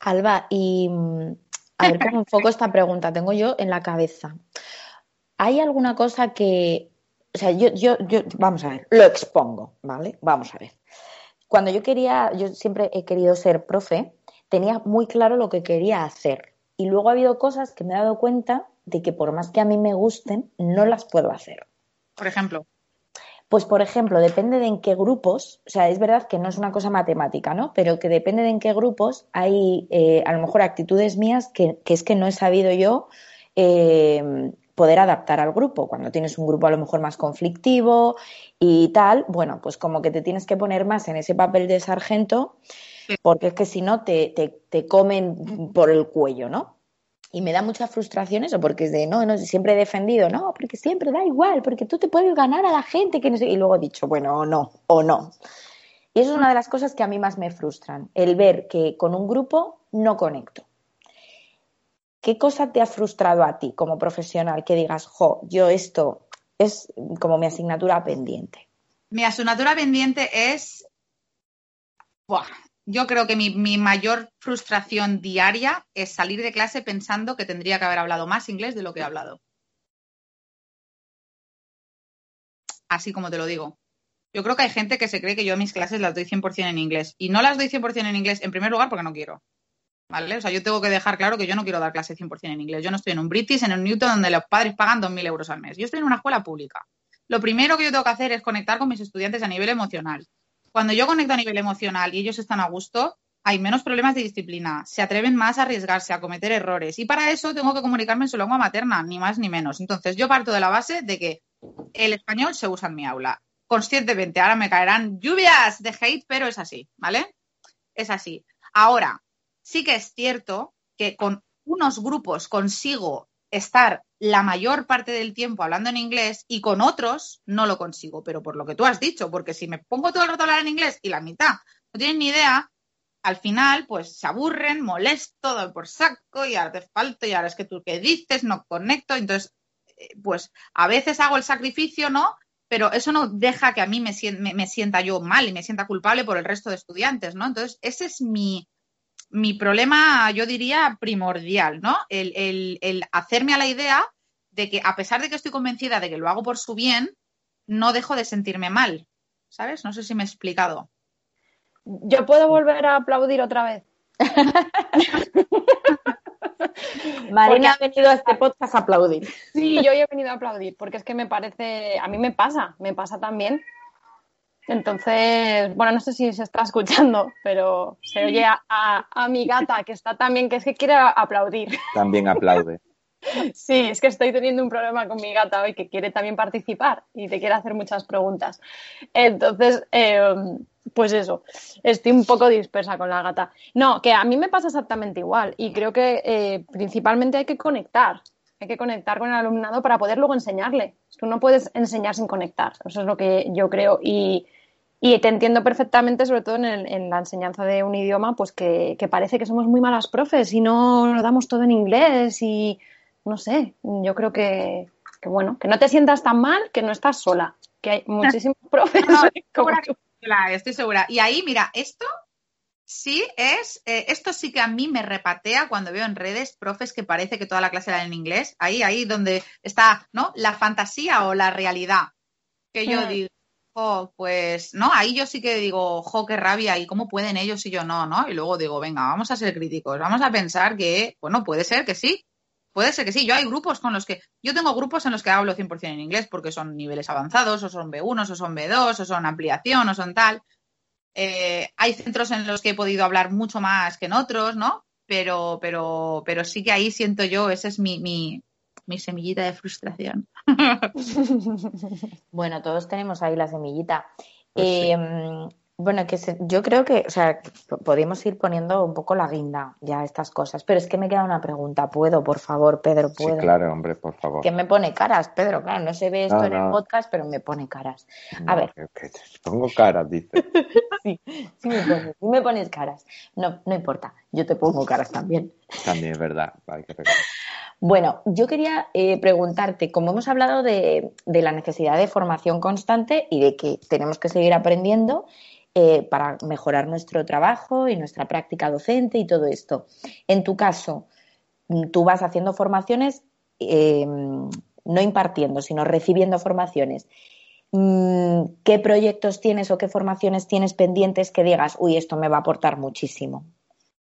Alba, y a ver cómo enfoco esta pregunta. Tengo yo en la cabeza. ¿Hay alguna cosa que. O sea, yo, yo, yo, vamos a ver, lo expongo, ¿vale? Vamos a ver. Cuando yo quería, yo siempre he querido ser profe, tenía muy claro lo que quería hacer. Y luego ha habido cosas que me he dado cuenta de que por más que a mí me gusten, no las puedo hacer. Por ejemplo. Pues, por ejemplo, depende de en qué grupos, o sea, es verdad que no es una cosa matemática, ¿no? Pero que depende de en qué grupos hay eh, a lo mejor actitudes mías que, que, es que no he sabido yo eh, poder adaptar al grupo. Cuando tienes un grupo a lo mejor más conflictivo y tal, bueno, pues como que te tienes que poner más en ese papel de sargento, porque es que si no te, te, te comen por el cuello, ¿no? Y me da mucha frustración eso, porque es de, no, no, siempre he defendido, no, porque siempre da igual, porque tú te puedes ganar a la gente que no sé, y luego he dicho, bueno, o no, o no. Y eso es una de las cosas que a mí más me frustran, el ver que con un grupo no conecto. ¿Qué cosa te ha frustrado a ti como profesional que digas, jo, yo esto es como mi asignatura pendiente? Mi asignatura pendiente es, Buah, yo creo que mi, mayor frustración diaria es salir de clase pensando que tendría que haber hablado más inglés de lo que he hablado. Así como te lo digo. Yo creo que hay gente que se cree que yo mis clases las doy 100% en inglés. Y no las doy 100% en inglés, en primer lugar, porque no quiero. ¿Vale? O sea, yo tengo que dejar claro que yo no quiero dar clase 100% en inglés. Yo no estoy en un British, en un Newton, donde los padres pagan 2.000 euros al mes. Yo estoy en una escuela pública. Lo primero que yo tengo que hacer es conectar con mis estudiantes a nivel emocional cuando yo conecto a nivel emocional y ellos están a gusto, hay menos problemas de disciplina, se atreven más a arriesgarse, a cometer errores. Y para eso tengo que comunicarme en su lengua materna, ni más ni menos. Entonces, yo parto de la base de que el español se usa en mi aula. Conscientemente, ahora me caerán lluvias de hate, pero es así, ¿vale? Es así. Ahora, sí que es cierto que con unos grupos consigo estar la mayor parte del tiempo hablando en inglés y con otros no lo consigo, pero por lo que tú has dicho, porque si me pongo todo el rato a hablar en inglés y la mitad no tienen ni idea, al final pues se aburren, molesto, doy por saco y ahora te falta y ahora es que tú qué dices, no conecto, entonces eh, pues a veces hago el sacrificio, ¿no? Pero eso no deja que a mí me me, me sienta yo mal y me sienta culpable por el resto de estudiantes, ¿no? Entonces ese es mi, mi problema, yo diría, primordial, ¿no? El, el, el hacerme a la idea de que a pesar de que estoy convencida de que lo hago por su bien, no dejo de sentirme mal, ¿sabes? No sé si me he explicado. Yo puedo volver a aplaudir otra vez. Marina ha venido a este podcast a aplaudir. Sí, yo he venido a aplaudir, porque es que me parece, a mí me pasa, me pasa también. Entonces, bueno, no sé si se está escuchando, pero se oye a, a mi gata que está también, que es que quiere aplaudir. También aplaude. Sí, es que estoy teniendo un problema con mi gata hoy que quiere también participar y te quiere hacer muchas preguntas. Entonces, em, pues eso, estoy un poco dispersa con la gata. No, que a mí me pasa exactamente igual y creo que eh, principalmente hay que conectar. Hay que conectar con el alumnado para poder luego enseñarle. Tú no puedes enseñar sin conectar. Eso es lo que yo creo. Y, te entiendo perfectamente, sobre todo en, la enseñanza de un idioma, pues que, que, parece que somos muy malas profes y no lo damos todo en inglés y no sé, yo creo que, bueno, que no te sientas tan mal, que no estás sola, que hay muchísimos profes Estoy segura. Y ahí, mira, esto sí es, eh, esto sí que a mí me repatea cuando veo en redes profes que parece que toda la clase era en inglés. Ahí, ahí donde está, ¿no? La fantasía o la realidad. Que yo mm. digo, oh, pues, ¿no? Ahí yo sí que digo, jo, qué rabia, ¿y cómo pueden ellos y yo no, no? Y luego digo, venga, vamos a ser críticos, vamos a pensar que, bueno, puede ser que sí, Puede ser que sí. Yo hay grupos con los que. Yo tengo grupos en los que hablo 100% en inglés porque son niveles avanzados, o son B1, o son B2, o son ampliación, o son tal. Eh, hay centros en los que he podido hablar mucho más que en otros, ¿no? Pero, pero, pero sí que ahí siento yo, esa es mi, mi semillita de frustración. bueno, todos tenemos ahí la semillita. Pues em, bueno, que yo creo que, o sea, podemos ir poniendo un poco la guinda ya a estas cosas, pero es que me queda una pregunta. ¿Puedo, por favor, Pedro? ¿Puedo? Sí, claro, hombre, por favor. Que me pone caras, Pedro, claro, no se ve esto en el podcast, pero me pone caras. A ver. Que, pongo caras, dice. sí, sí me pones, sí me pones caras. No, no importa, yo te pongo caras también. También es verdad, hay que bueno, yo quería eh, preguntarte, como hemos hablado de, la necesidad de formación constante y de que tenemos que seguir aprendiendo, eh, para mejorar nuestro trabajo y nuestra práctica docente y todo esto. En tu caso, tú vas haciendo formaciones, em, no impartiendo, sino recibiendo formaciones. Mm, ¿Qué proyectos tienes o qué formaciones tienes pendientes que digas, uy, esto me va a aportar muchísimo?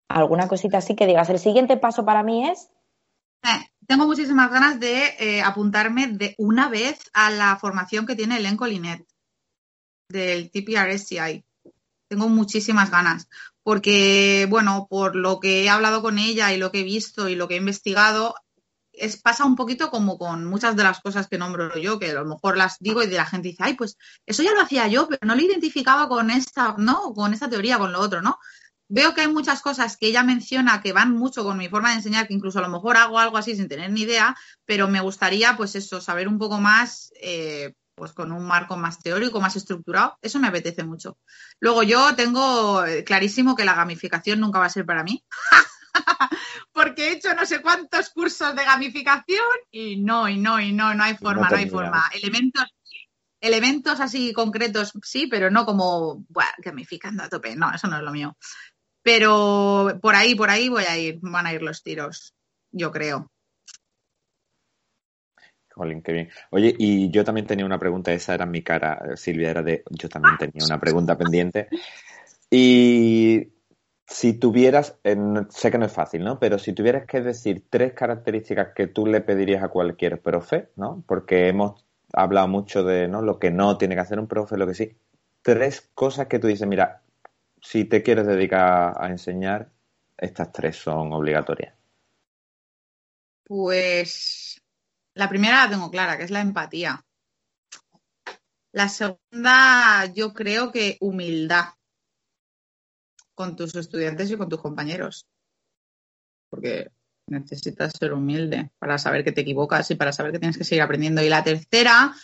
¿Alguna cosita así que digas, el siguiente paso para mí es? Eh, tengo muchísimas ganas de eh, apuntarme de una vez a la formación que tiene Elenco Linet del TPRSCI tengo muchísimas ganas, porque, bueno, por lo que he hablado con ella y lo que he visto y lo que he investigado, es, pasa un poquito como con muchas de las cosas que nombro yo, que a lo mejor las digo y de la gente dice, ay, pues eso ya lo hacía yo, pero no lo identificaba con esta, ¿no? Con esta teoría, con lo otro, ¿no? Veo que hay muchas cosas que ella menciona que van mucho con mi forma de enseñar, que incluso a lo mejor hago algo así sin tener ni idea, pero me gustaría, pues eso, saber un poco más, eh, pues con un marco más teórico, más estructurado, eso me apetece mucho. Luego yo tengo eh, clarísimo que la gamificación nunca va a ser para mí, porque he hecho no sé cuántos cursos de gamificación y no, y no, y no, no hay forma, no, hay forma. Elementos, elementos así concretos sí, pero no como gamificando a tope, no, eso no es lo mío. Pero por ahí, por ahí voy a ir, van a ir los tiros, yo creo. Jolín, qué bien. Oye, y yo también tenía una pregunta, esa era mi cara, Silvia, era de, yo también tenía una pregunta pendiente. Y si tuvieras, sé que no es fácil, ¿no? Pero si tuvieras que decir tres características que tú le pedirías a cualquier profe, ¿no? Porque hemos hablado mucho de ¿no? lo que no tiene que hacer un profe, lo que sí. Tres cosas que tú dices, mira, si te quieres dedicar a enseñar, estas tres son obligatorias. Pues la primera la tengo clara, que es la empatía. La segunda, yo creo que humildad con tus estudiantes y con tus compañeros. Porque necesitas ser humilde para saber que te equivocas y para saber que tienes que seguir aprendiendo. Y la tercera,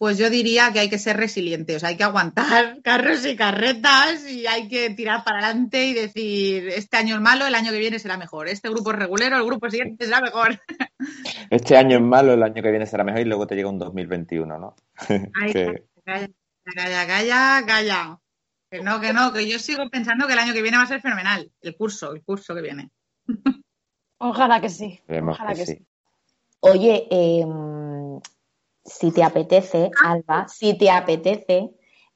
pues yo diría que hay que ser resiliente, o sea, hay que aguantar carros y carretas y hay que tirar para adelante y decir, este año es malo, el año que viene será mejor, este grupo es regulero, el grupo siguiente será mejor. Este año es malo, el año que viene será mejor y luego te llega un 2021, ¿no? Ay, calla, calla, calla, calla. Que no, que no, que yo sigo pensando que el año que viene va a ser fenomenal. El curso, el curso que viene. Ojalá que sí. Ojalá que que sí. sí. Oye, em, si te apetece, Alba, si te apetece,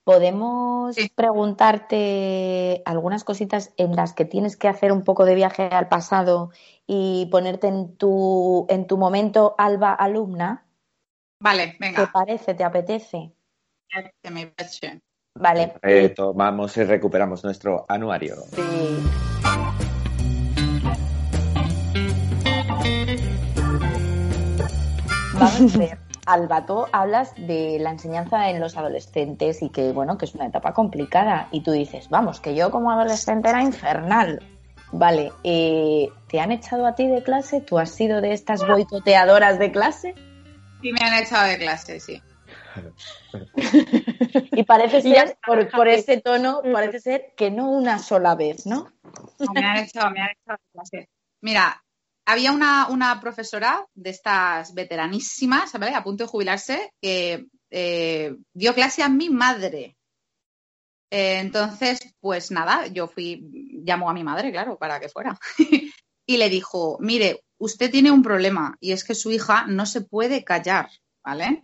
podemos Sí. preguntarte algunas cositas en las que tienes que hacer un poco de viaje al pasado y ponerte en tu, en tu momento, Alba, alumna. Vale, ¿Te venga. parece? ¿Te apetece? Que me parece. Vale. Retomamos y recuperamos nuestro anuario. Sí. Vamos a ver. Alba, tú hablas de la enseñanza en los adolescentes y que, bueno, que es una etapa complicada. Y tú dices, vamos, que yo como adolescente era infernal. Vale, eh, ¿te han echado a ti de clase? ¿Tú has sido de estas boicoteadoras de clase? Sí, me han echado de clase, sí. Y parece Y ya ser, por, por ese tono, parece ser que no una sola vez, ¿no? No, me han echado, me han echado de clase. Mira, había una, una profesora de estas veteranísimas, ¿vale? A punto de jubilarse, que eh, dio clase a mi madre. Eh, entonces, pues nada, yo fui, llamó a mi madre, claro, para que fuera. y le dijo, mire, usted tiene un problema y es que su hija no se puede callar, ¿vale?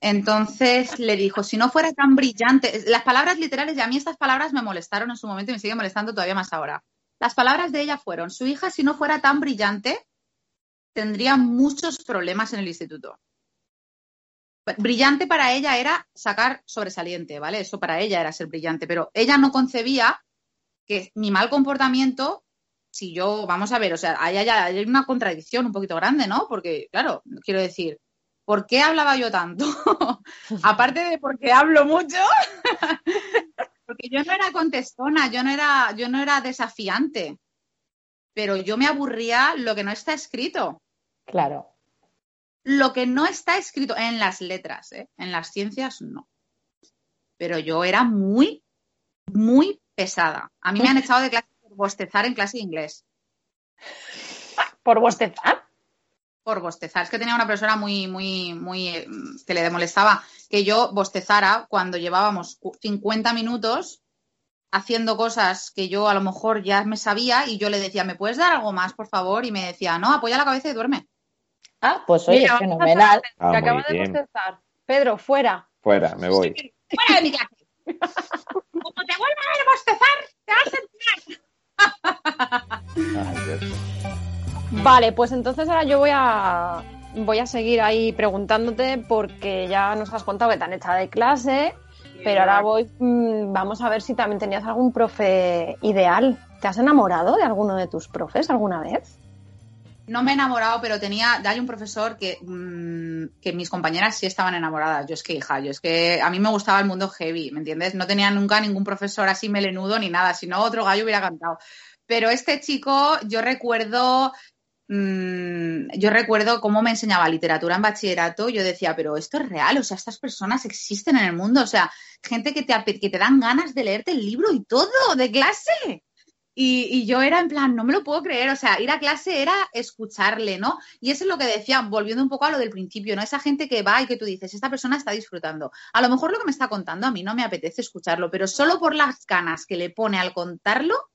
Entonces le dijo, si no fuera tan brillante, las palabras literales, y a mí estas palabras me molestaron en su momento y me siguen molestando todavía más ahora. Las palabras de ella fueron, su hija si no fuera tan brillante, tendría muchos problemas en el instituto. Brillante para ella era sacar sobresaliente, ¿vale? Eso para ella era ser brillante, pero ella no concebía que mi mal comportamiento, si yo, vamos a ver, o sea, hay, hay- hay una contradicción un poquito grande, ¿no? Porque, claro, quiero decir, ¿por qué hablaba yo tanto? Aparte de porque hablo mucho, porque yo no era contestona, yo no era, yo no era desafiante, pero yo me aburría lo que no está escrito Claro. lo que no está escrito en las letras, ¿eh? en las ciencias no. Pero yo era muy, muy pesada. A mí me han echado de clase por bostezar en clase de inglés. ¿Por bostezar? Por bostezar. Es que tenía una profesora muy, muy, muy, eh, que le molestaba que yo bostezara cuando llevábamos cu- 50 minutos haciendo cosas que yo a lo mejor ya me sabía y yo le decía, ¿me puedes dar algo más, por favor? Y me decía, no, apoya la cabeza y duerme. Ah, pues oye, Mira, fenomenal. Ah, que muy acaba de bien. bostezar. Pedro, fuera. Fuera, me voy. ¡Fuera de mi clase! Como te vuelva a ver bostezar, te vas a enterar. Ay, Dios. Vale, pues entonces ahora yo voy a voy a seguir ahí preguntándote porque ya nos has contado que te han echado de clase, pero ahora voy mm, vamos a ver si también tenías algún profe ideal. ¿Te has enamorado de alguno de tus profes alguna vez? No me he enamorado, pero tenía, hay un profesor que, mm, que mis compañeras sí estaban enamoradas. Yo es que, hija, yo es que a mí me gustaba el mundo heavy, ¿me entiendes? No tenía nunca ningún profesor así melenudo ni nada, si no otro gallo hubiera cantado. Pero este chico, yo recuerdo, yo recuerdo cómo me enseñaba literatura en bachillerato. Yo decía, pero esto es real, o sea, estas personas existen en el mundo, o sea, gente que te, que te dan ganas de leerte el libro y todo de clase. Y, y yo era en plan, no me lo puedo creer, o sea, ir a clase era escucharle, ¿no? Y eso es lo que decía, volviendo un poco a lo del principio, ¿no? Esa gente que va y que tú dices, esta persona está disfrutando. A lo mejor lo que me está contando a mí no me apetece escucharlo, pero solo por las ganas que le pone al contarlo,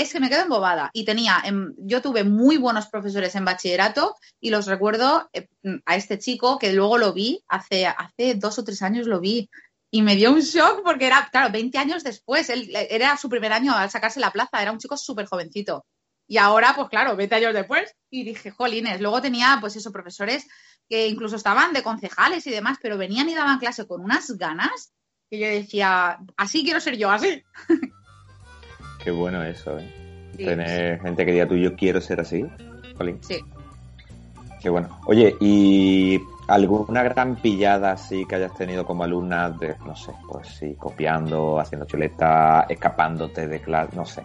es que me quedo embobada. Y tenía, em, yo tuve muy buenos profesores en bachillerato y los recuerdo eh, a este chico que luego lo vi, hace, hace dos o tres años lo vi. Y me dio un shock porque era, claro, 20 años después, él, era su primer año al sacarse la plaza, era un chico súper jovencito. Y ahora, pues claro, 20 años después, y dije, jolines, luego tenía, pues eso, profesores que incluso estaban de concejales y demás, pero venían y daban clase con unas ganas que yo decía, así quiero ser yo, así. Qué bueno eso, ¿eh? Sí, Tener gente que diga tú, yo quiero ser así. Jolín. Sí. Qué bueno. Oye, ¿y alguna gran pillada así que hayas tenido como alumna de, no sé, pues sí, copiando, haciendo chuleta, escapándote de clase, no sé?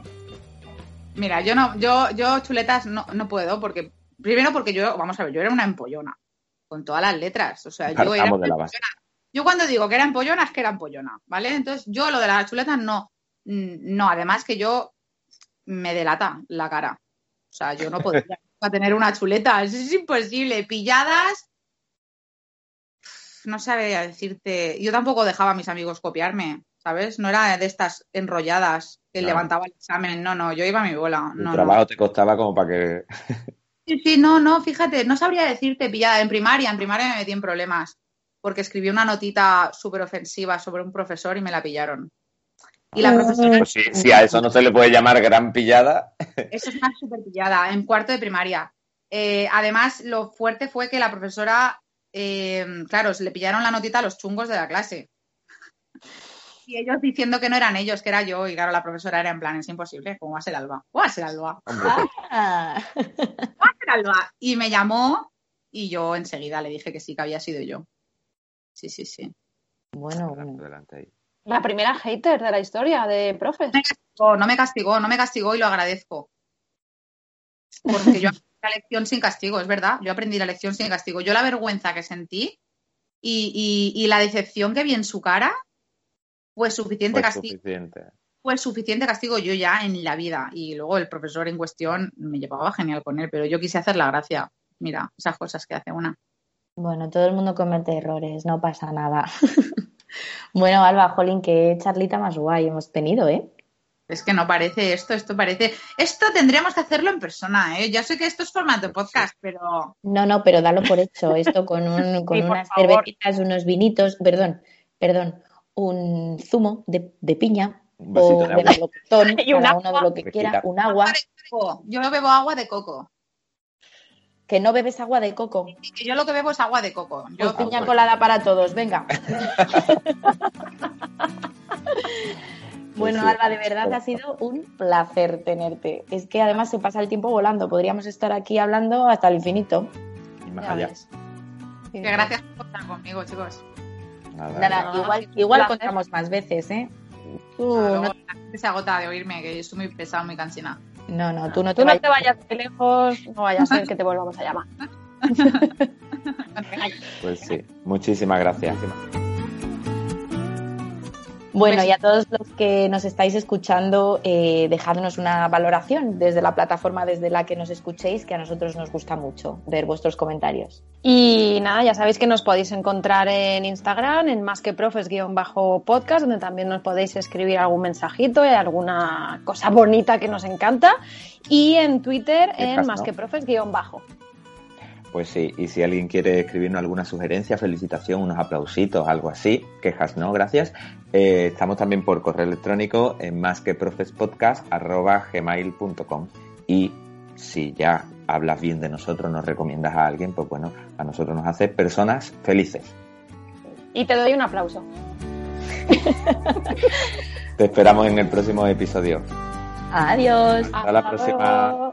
Mira, yo no, yo, yo chuletas no, no puedo, porque, primero porque yo, vamos a ver, yo era una empollona, con todas las letras. O sea, yo era de la base. Yo cuando digo que era empollona es que era empollona, ¿vale? Entonces, yo lo de las chuletas no, no, además que yo me delata la cara. O sea, yo no podría tener una chuleta, eso es imposible. Pilladas, no sabría decirte. Yo tampoco dejaba a mis amigos copiarme. ¿sabes? No era de estas enrolladas que Claro. levantaba el examen. No, no, yo iba a mi bola. El No, trabajo no. te costaba como para que... Sí, sí, no, no, fíjate, no sabría decirte pillada. En primaria, en primaria me metí en problemas porque escribí una notita súper ofensiva sobre un profesor y me la pillaron. Y la profesora, Pues si, si a eso no se le puede llamar gran pillada, eso es una súper pillada, en cuarto de primaria. Eh, además, lo fuerte fue que la profesora, eh, claro, se le pillaron la notita a los chungos de la clase. Y ellos diciendo que no eran ellos, que era yo. Y claro, la profesora era en plan, es imposible, ¿cómo va a ser Alba? ¿Cómo va a ser Alba? Ah. ¿Cómo va a ser Alba? Y me llamó y yo enseguida le dije que sí, que había sido yo. Sí, sí, sí. Bueno, adelante, bueno. adelante ahí. La primera hater de la historia de profes. me castigó, no me castigó, no me castigó y lo agradezco. Porque yo aprendí la lección sin castigo, es verdad. Yo aprendí la lección sin castigo. Yo la vergüenza que sentí y, y- y la decepción que vi en su cara fue suficiente Fue castigo. suficiente. Fue suficiente castigo yo ya en la vida. Y luego el profesor en cuestión me llevaba genial con él, pero yo quise hacer la gracia. Mira, esas cosas que hace una. Bueno, todo el mundo comete errores, no pasa nada. Bueno, Alba, Jolín, qué charlita más guay hemos tenido, ¿eh? Es que no parece esto, esto parece. Esto tendríamos que hacerlo en persona, ¿eh? Ya sé que esto es formato podcast, pero No, no, pero dalo por hecho, esto con, un, con Sí, unas favor. cervecitas, unos vinitos, perdón, perdón, un zumo de, de piña Un o de de agua. melocotón, Y un cada agua. uno de lo que quiera, un agua, yo bebo agua de coco. Que no bebes agua de coco, Y Yo lo que bebo es agua de coco. Yo pues piña colada para todos, venga. Bueno, sí. Alba, de verdad ha sido un placer tenerte. Es que además se pasa el tiempo volando, podríamos estar aquí hablando hasta el infinito. Y más allá. que gracias por estar conmigo, chicos. Nada, Nada, nada. igual, igual contamos más veces, ¿eh? Tú no, la gente se agota de oírme, que yo estoy muy pesado, muy cansina. No, no, tú no te Tú no vayas. te vayas muy lejos, no vaya a ser que te volvamos a llamar. Pues sí, muchísimas gracias. Bueno, y a todos los que nos estáis escuchando, eh, dejadnos una valoración desde la plataforma desde la que nos escuchéis, que a nosotros nos gusta mucho ver vuestros comentarios. Y nada, ya sabéis que nos podéis encontrar en Instagram, en más que profes-podcast, donde también nos podéis escribir algún mensajito y alguna cosa bonita que nos encanta. Y en Twitter, en más que profes-bajo. Pues sí, y si alguien quiere escribirnos alguna sugerencia, felicitación, unos aplausitos, algo así, quejas no, gracias. eh, estamos también por correo electrónico en más que gmail.com y si ya hablas bien de nosotros, nos recomiendas a alguien, pues bueno, a nosotros nos hace personas felices. Y te doy un aplauso. Te esperamos en el próximo episodio. Adiós. Hasta la próxima.